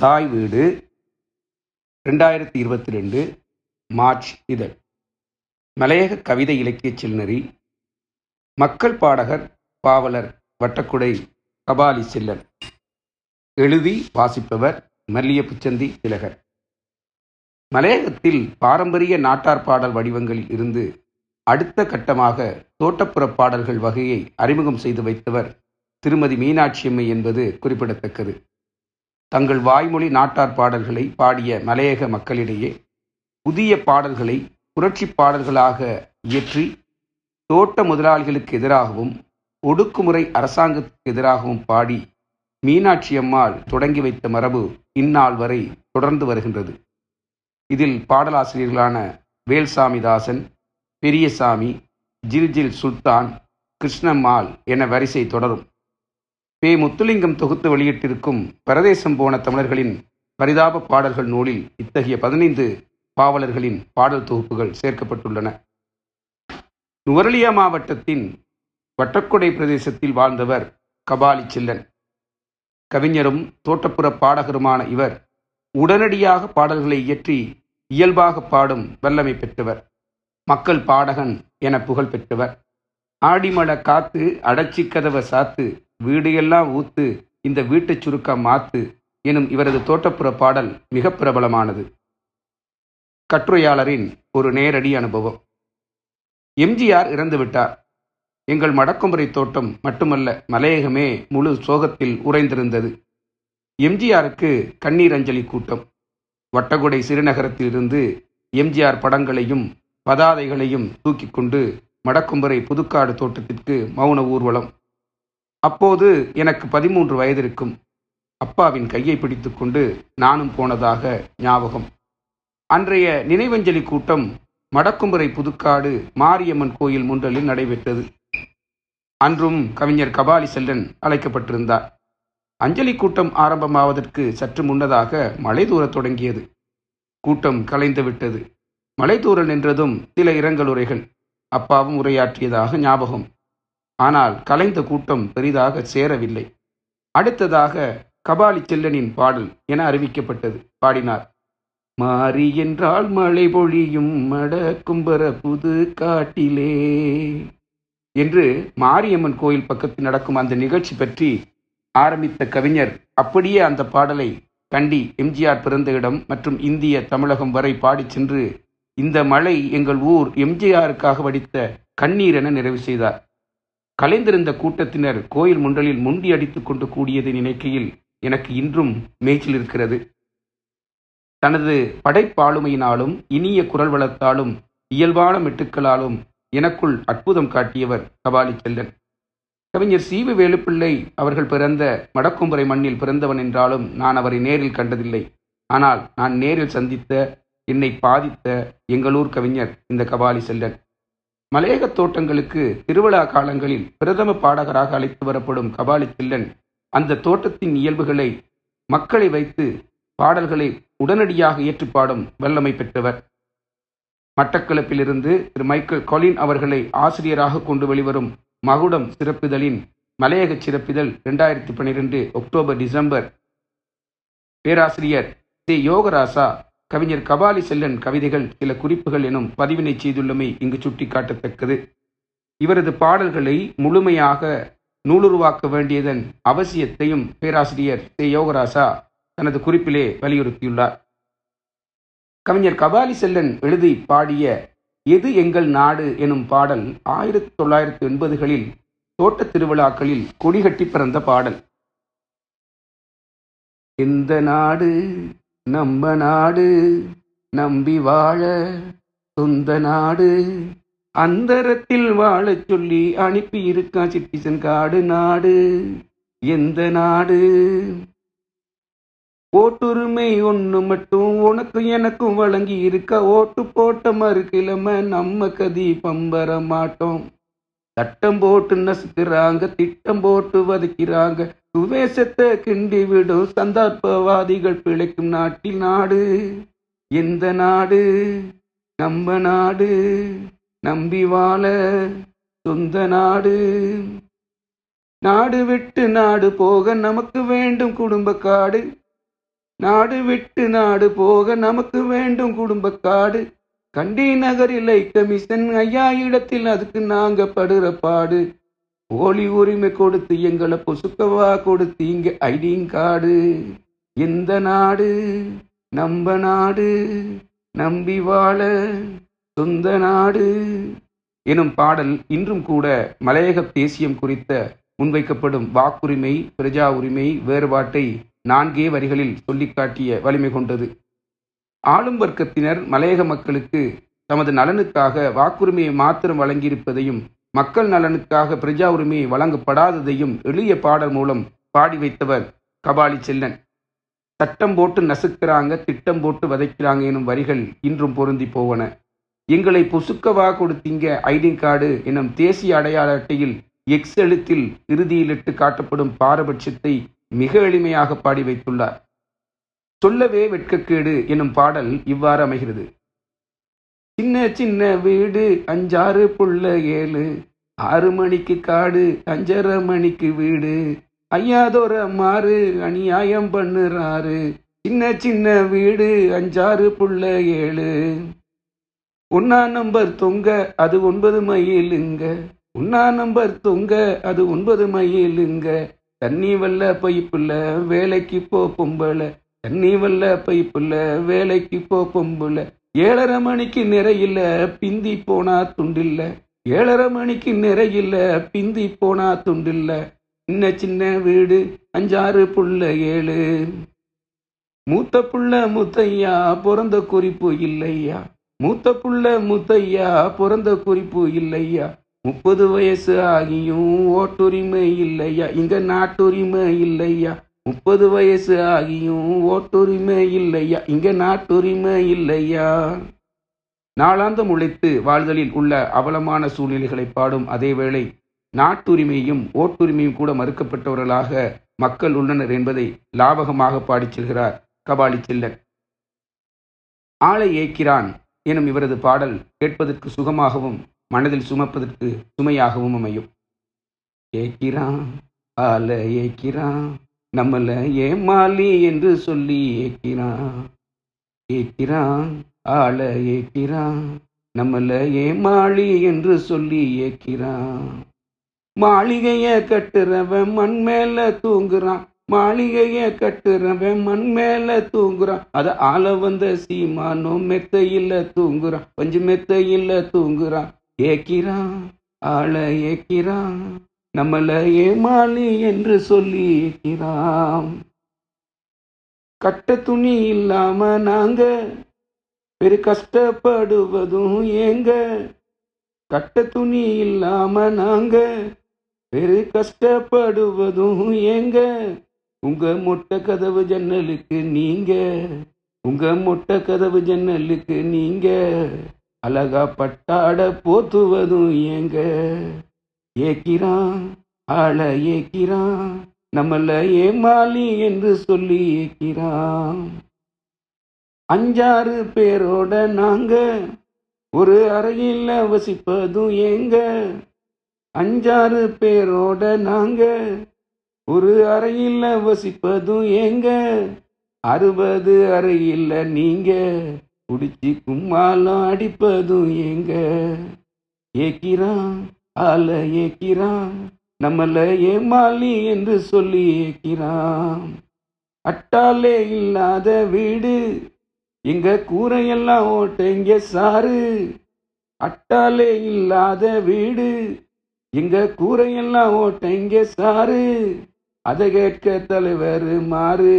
தாய் வீடு ரெண்டாயிரத்தி இருபத்தி ரெண்டு மார்ச் இதழ். மலையக கவிதை இலக்கியச் செல்நெறி மக்கள் பாடகர் பாவலர் வட்டக்குடை கபாலி செல்லன். எழுதி வாசிப்பவர் மல்லிய புச்சந்தி திலகர். மலையகத்தில் பாரம்பரிய நாட்டார் பாடல் வடிவங்களில் இருந்து அடுத்த கட்டமாக தோட்டப்புற பாடல்கள் வகையை அறிமுகம் செய்து வைத்தவர் திருமதி மீனாட்சியம்மை என்பது குறிப்பிடத்தக்கது. தங்கள் வாய்மொழி நாட்டார் பாடல்களை பாடிய மலையக மக்களிடையே புதிய பாடல்களை புரட்சி பாடல்களாக இயற்றி தோட்ட முதலாளிகளுக்கு எதிராகவும் ஒடுக்குமுறை அரசாங்கத்துக்கு எதிராகவும் பாடி மீனாட்சி அம்மாள் தொடங்கி வைத்த மரபு இந்நாள் வரை தொடர்ந்து வருகின்றது. இதில் பாடலாசிரியர்களான வேல்சாமிதாசன் பெரியசாமி ஜில்ஜில் சுல்தான் கிருஷ்ணம்மாள் என வரிசை தொடரும். பே. முத்துலிங்கம் தொகுத்து வெளியிட்டிருக்கும் பரதேசம் போன தமிழர்களின் பரிதாப பாடல்கள் நூலில் இத்தகைய பதினைந்து பாவலர்களின் பாடல் தொகுப்புகள் சேர்க்கப்பட்டுள்ளன. நுவரலியா மாவட்டத்தின் வட்டக்கொடை பிரதேசத்தில் வாழ்ந்தவர் கபாலி செல்லன். கவிஞரும் தோட்டப்புற பாடகருமான இவர் உடனடியாக பாடல்களை இயற்றி இயல்பாக பாடும் வல்லமை பெற்றவர். மக்கள் பாடகன் என புகழ் பெற்றவர். ஆடிமழ காத்து அடச்சி கதவ சாத்து வீடு எல்லாம் ஊத்து இந்த வீட்டுச் சுருக்கம் மாத்து எனும் இவரது தோட்டப்புற பாடல் மிக பிரபலமானது. கட்டுரையாளரின் ஒரு நேரடி அனுபவம். எம்ஜிஆர் இறந்துவிட்டார் எங்கள் மடக்குமுறை தோட்டம் மட்டுமல்ல மலையகமே முழு சோகத்தில் உறைந்திருந்தது. எம்ஜிஆருக்கு கண்ணீர் அஞ்சலி கூட்டம். வட்டகுடை சிறுநகரத்திலிருந்து எம்ஜிஆர் படங்களையும் பதாதைகளையும் தூக்கி கொண்டு மடக்கும்பரை புதுக்காடு தோட்டத்திற்கு மௌன ஊர்வலம். அப்போது எனக்கு பதிமூன்று வயது இருக்கும் அப்பாவின் கையை பிடித்துக்கொண்டு நானும் போனதாக ஞாபகம். அன்றைய நினைவஞ்சலி கூட்டம் மடக்கும்பரை புதுக்காடு மாரியம்மன் கோயில் முன்றலில் நடைபெற்றது. அன்றும் கவிஞர் கபாலி செல்லன் அழைக்கப்பட்டிருந்தார். அஞ்சலி கூட்டம் ஆரம்பமாவதற்கு சற்று முன்னதாக மலை தூரத் தொடங்கியது. கூட்டம் கலைந்து விட்டது. மலை தூர நின்றதும் சில இரங்கல் உரைகள் அப்பாவும் உரையாற்றியதாக ஞாபகம். ஆனால் கலைந்த கூட்டம் பெரிதாக சேரவில்லை. அடுத்ததாக கபாலி செல்லனின் பாடல் என அறிவிக்கப்பட்டது. பாடினார். மாறி என்றால் மழை பொழியும் மடக்கும்பர புது காட்டிலே என்று மாரியம்மன் கோயில் பக்கத்தில் நடக்கும் அந்த நிகழ்ச்சி பற்றி ஆரம்பித்த கவிஞர் அப்படியே அந்த பாடலை கண்டி எம்ஜிஆர் பிறந்த இடம் மற்றும் இந்திய தமிழகம் வரை பாடிச் சென்று இந்த மழை எங்கள் ஊர் எம்ஜிஆருக்காக வடித்த கண்ணீர் என நிறைவு செய்தார். கலைந்திருந்த கூட்டத்தினர் கோயில் முன்றலில் முண்டி அடித்துக் கொண்டு கூடியதை நினைக்கையில் எனக்கு இன்றும் மேய்ச்சல் இருக்கிறது. தனது படைப்பாளுமையினாலும் இனிய குரல் வளத்தாலும் இயல்பான மெட்டுக்களாலும் எனக்குள் அற்புதம் காட்டியவர் கபாலி செல்லன் கவிஞர் சீவு வேலுப்பிள்ளை அவர்கள் பிறந்த மடக்கும்புரை மண்ணில் பிறந்தவன் என்றாலும் நான் அவரை நேரில் கண்டதில்லை. ஆனால் நான் நேரில் சந்தித்த என்னை பாதித்த எங்களூர் கவிஞர் இந்த கபாலி செல்லன் மலையக தோட்டங்களுக்கு திருவிழா காலங்களில் பிரதம பாடகராக அழைத்து வரப்படும் கபாலி செல்லன் அந்த தோட்டத்தின் இயல்புகளை மக்களை வைத்து பாடல்களை உடனடியாக ஏற்றுப்பாடும் வல்லமை பெற்றவர். மட்டக்களப்பிலிருந்து திரு மைக்கேல் கொலின் அவர்களை ஆசிரியராக கொண்டு வெளிவரும் மகுடம் சிறப்பிதழின் மலையக சிறப்பிதழ் இரண்டாயிரத்தி பன்னிரெண்டு அக்டோபர் டிசம்பர். பேராசிரியர் தி யோகராசா கவிஞர் கபாலி செல்லன் கவிதைகள் சில குறிப்புகள் எனும் பதிவினை செய்துள்ளமை இங்கு சுட்டிக்காட்டத்தக்கது. இவரது பாடல்களை முழுமையாக நூலுருவாக்க வேண்டியதன் அவசியத்தையும் பேராசிரியர் தி. யோகராசா தனது குறிப்பிலே வலியுறுத்தியுள்ளார். கவிஞர் கபாலி செல்லன் எழுதி பாடிய எது எங்கள் நாடு எனும் பாடல் ஆயிரத்தி தொள்ளாயிரத்தி எண்பதுகளில் தோட்ட திருவிழாக்களில் கொடிகட்டி பிறந்த பாடல். இந்த நாடு நம்ம நாடு நம்பி வாழ சொந்த நாடு. அந்தரத்தில் வாழச் சொல்லி அனுப்பி இருக்கா சிட்டிசன் காடு நாடு. எந்த நாடு? ஓட்டுரிமை ஒன்று மட்டும் உனக்கும் எனக்கும் வழங்கி இருக்க ஓட்டு போட்ட மறுக்கிழமை நம்ம கதி பம்பர மாட்டோம் சட்டம் போட்டு நசுக்கிறாங்க திட்டம் போட்டு வதைக்கிறாங்க. சுவேசத்தை கிண்டிவிடும் சந்தர்ப்பவாதிகள் பிழைக்கும் நாட்டில் நாடு. எந்த நாடு? நம்ம நாடு. நம்பி வாழ சொந்த நாடு. நாடு விட்டு நாடு போக நமக்கு வேண்டும் குடும்ப காடு நாடு விட்டு நாடு போக நமக்கு வேண்டும் குடும்ப காடு கண்டி நகரில் கமிஷன் ஐயா இடத்தில் அதுக்கு நாங்க படுற பாடு. போலி உரிமை கொடுத்து எங்களை பொசுக்கவா கொடுத்தீங்க ஐடிங் காடு எந்த நாடு? நம்ப நாடு. நம்பி வாழ சொந்த நாடு. எனும் பாடல் இன்றும் கூட மலையக தேசியம் குறித்த முன்வைக்கப்படும் வாக்குரிமை பிரஜா உரிமை வேறுபாட்டை நான்கே வரிகளில் சொல்லிக்காட்டிய வலிமை கொண்டது. ஆளும் வர்க்கத்தினர் மலையக மக்களுக்கு தமது நலனுக்காக வாக்குரிமையை மாத்திரம் வழங்கியிருப்பதையும் மக்கள் நலனுக்காக பிரஜா உரிமை வழங்கப்படாததையும் எளிய பாடல் மூலம் பாடி வைத்தவர் கபாலி செல்லன். சட்டம் போட்டு நசுக்கிறாங்க திட்டம் போட்டு வதைக்கிறாங்க எனும் வரிகள் இன்றும் பொருந்தி போவன. எங்களை பொசுக்கவா கொடுத்தீங்க ஐடி கார்டு எனும் தேசிய அடையாள அட்டையில் எக்ஸ் எழுத்தில் இறுதியிலிட்டு காட்டப்படும் பாரபட்சத்தை மிக எளிமையாக பாடி வைத்துள்ளார். சொல்லவே வெட்கக்கேடு எனும் பாடல் இவ்வாறு அமைகிறது. சின்ன சின்ன வீடு அஞ்சாறு புள்ள ஏழு. ஆறு மணிக்கு காடு அஞ்சரை மணிக்கு வீடு. ஐயாதோர மாறு அநியாயம் பண்ணுறாரு. சின்ன சின்ன வீடு அஞ்சாறு புள்ள ஏழு. ஒன்னா நம்பர் தொங்க அது ஒன்பது மயிலுங்க. ஒன்னா நம்பர் தொங்க அது ஒன்பது மைலுங்க தண்ணி வல்ல பைப்புல வேலைக்கு போ பொம்பளை. தண்ணி வல்ல பைப்புல வேலைக்கு போ பொம்பளை. ஏழரை மணிக்கு நிறையில பிந்தி போனா துண்டில்ல. ஏழரை மணிக்கு நிறையில பிந்தி போனா துண்டில்ல. சின்ன சின்ன வீடு அஞ்சாறு புள்ள ஏழு. மூத்த புள்ள முத்தையா பிறந்த குறிப்பு இல்லையா? மூத்த புள்ள முத்தையா பிறந்த குறிப்பு இல்லையா? முப்பது வயசு ஆகியும் ஓட்டுரிமை இல்லையா? இங்க நாட்டுரிமை இல்லையா? முப்பது வயசு ஆகியும் ஓட்டுரிமை இல்லையா? இங்க நாட்டுரிமை இல்லையா? நாளாந்தம் உழைத்து வாழ்தலில் உள்ள அவலமான சூழ்நிலைகளை பாடும் அதேவேளை நாட்டுரிமையும் ஓட்டுரிமையும் கூட மறுக்கப்பட்டவர்களாக மக்கள் உள்ளனர் என்பதை லாபகமாக பாடிச் செல்கிறார் கபாலி செல்லன். ஆளை ஏக்கிறான் எனும் இவரது பாடல் கேட்பதற்கு சுகமாகவும் மனதில் சுமப்பதற்கு சுமையாகவும் அமையும். ஏக்கிறான் ஆளை ஏக்கிறான் நம்மள ஏமாலி என்று சொல்லி ஏக்கிறான்? ஏக்கிறான் ஆள ஏக்கிறான். நம்மள ஏமாளி என்று சொல்லி ஏக்கிறான்? மாளிகைய கட்டுறவன் மண் மேல தூங்குறான். மாளிகைய கட்டுறவன் மண் மேல தூங்குறான். அத ஆள வந்த சீமானோ மெத்தையில தூங்குறான். கொஞ்சம் மெத்தையில தூங்குறான். ஏக்கிறான் ஆள ஏக்கிறான். நம்மள ஏமாளி என்று சொல்லிக்கிறான் கட்ட துணி இல்லாம நாங்க பெரு கஷ்டப்படுவதும் ஏங்க. கட்ட துணி இல்லாம நாங்க பெரு கஷ்டப்படுவதும் ஏங்க. உங்க மொட்டை கதவு ஜன்னலுக்கு நீங்க உங்க மொட்டை கதவு ஜன்னலுக்கு நீங்க அழகா பட்டாட போத்துவதும் ஏங்க. ஏக்கிறான் ஆள ஏக்கிறான் நம்மள ஏமாலி என்று சொல்லி ஏக்கிறான். அஞ்சாறு பேரோட நாங்க ஒரு அறையில் வசிப்பதும் ஏங்க. அஞ்சாறு பேரோட நாங்க ஒரு அறையில் வசிப்பதும் ஏங்க. அறுபது அறையில் நீங்க குடிச்சு கும்மாலம் அடிப்பதும் ஏங்க. ஏக்கிறான் ஆள ஏக்கிறான் நம்மள ஏமாலி என்று சொல்லி ஏக்கிறான். அட்டாலே இல்லாத வீடு எங்க கூரையெல்லாம் ஓட்டைங்க சாரு அட்டாலே இல்லாத வீடு எங்க கூரையெல்லாம் ஓட்டைங்க சாரு அதை கேட்க தலைவர் மாறு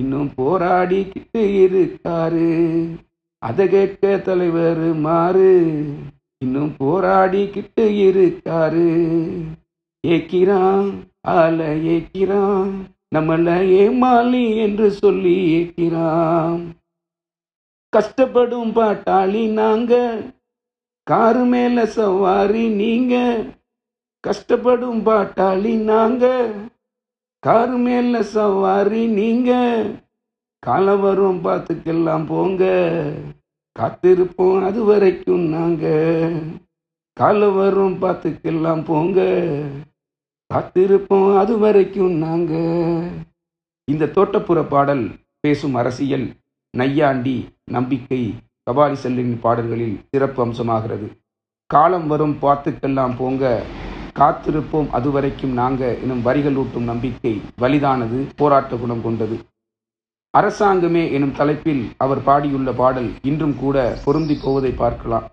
இன்னும் போராடிக்கிட்டு இருக்காரு. அதை கேட்க தலைவர் மாறு இன்னும் போராடிக்கிட்டு இருக்காரு. ஏக்கிறான் ஆல ஏக்கிறான் நம்மள ஏமாலி என்று சொல்லி ஏக்கிறான். கஷ்டப்படும் பாட்டாளி நாங்க காரு மேல சவாரி நீங்க. கஷ்டப்படும் பாட்டாளி நாங்க காரு மேல சவாரி நீங்க. காலம் வரும் பார்த்துக்கெல்லாம் போங்க. காத்திருப்போம் அது வரைக்கும் நாங்க. காலம் வரும் பார்த்துக்கெல்லாம் போங்க. காத்திருப்போம் அது வரைக்கும் நாங்க. இந்த தோட்டப்புற பாடல் பேசும் அரசியல் நையாண்டி நம்பிக்கை கபாலி செல்லின் பாடல்களில் சிறப்பு அம்சமாகிறது. காலம் வரும் பார்த்துக்கெல்லாம் போங்க. காத்திருப்போம் அதுவரைக்கும் நாங்க எனும் வரிகள் ஊட்டும் நம்பிக்கை வலிதானது போராட்ட குணம் கொண்டது. அரசாங்கமே எனும் தலைப்பில் அவர் பாடியுள்ள பாடல் இன்றும் கூட பொருந்தி போவதை பார்க்கலாம்.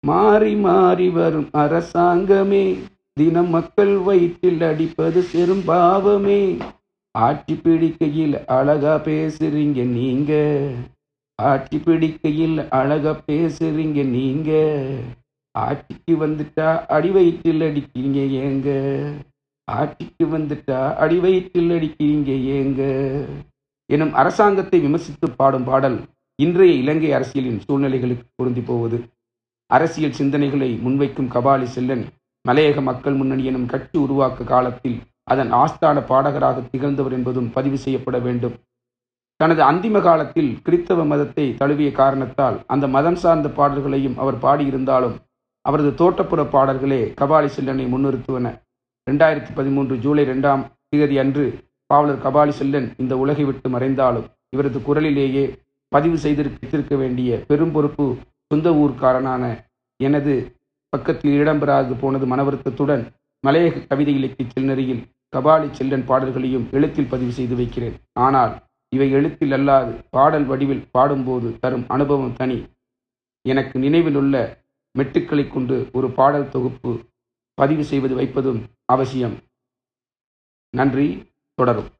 மாறி மாறி வரும் அரசாங்கமே தினம் மக்கள் வயிற்றில் அடிப்பது பெரும் பாவமே. ஆட்சி பிடிக்கையில் அழகா பேசுறீங்க நீங்க. ஆட்சி பிடிக்கையில் அழகா பேசுறீங்க நீங்க. ஆட்சிக்கு வந்துட்டா அடி வயிற்றில் அடிக்கிறீங்க ஏங்க. ஆட்சிக்கு வந்துட்டா அடி வயிற்றில் அடிக்கிறீங்க ஏங்க? எனும் அரசாங்கத்தை விமர்சித்து பாடும் பாடல் இன்றைய இலங்கை அரசியலின் சூழ்நிலைகளுக்கு பொருந்தி போவது. அரசியல் சிந்தனைகளை முன்வைக்கும் கபாலி செல்லன் மலையக மக்கள் முன்னணி எனும் கட்சி உருவாக்க காலத்தில் அதன் ஆஸ்தான பாடகராக திகழ்ந்தவர் என்பதும் பதிவு செய்யப்பட வேண்டும். தனது அந்திம காலத்தில் கிறித்தவ மதத்தை தழுவிய காரணத்தால் அந்த மதம் சார்ந்த பாடல்களையும் அவர் பாடியிருந்தாலும் அவரது தோட்டப்புற பாடல்களே கபாலி செல்லனை முன்னிறுத்துவன. ரெண்டாயிரத்தி பதிமூன்று ஜூலை ரெண்டாம் தேதி அன்று பாவலர் கபாலி செல்லன் இந்த உலகை விட்டு மறைந்தாலும் இவரது குரலிலேயே பதிவு செய்திருக்க வேண்டிய பெரும் பொறுப்பு சொந்த ஊர்க்காரனான எனது பக்கத்தில் இடம்பெறாது போனது மனவருத்தத்துடன் மலையக கவிதை இலக்கிய செல்நெறியில் கபாலி செல்லன் பாடல்களையும் எழுத்தில் பதிவு செய்து வைக்கிறேன். ஆனால் இவை எழுத்தில் அல்லாது பாடல் வடிவில் பாடும்போது தரும் அனுபவம் தனி. எனக்கு நினைவில் உள்ள மெட்டுக்களை கொண்டு ஒரு பாடல் தொகுப்பு பதிவு செய்வது வைப்பதும் அவசியம். நன்றி. தொடரும்.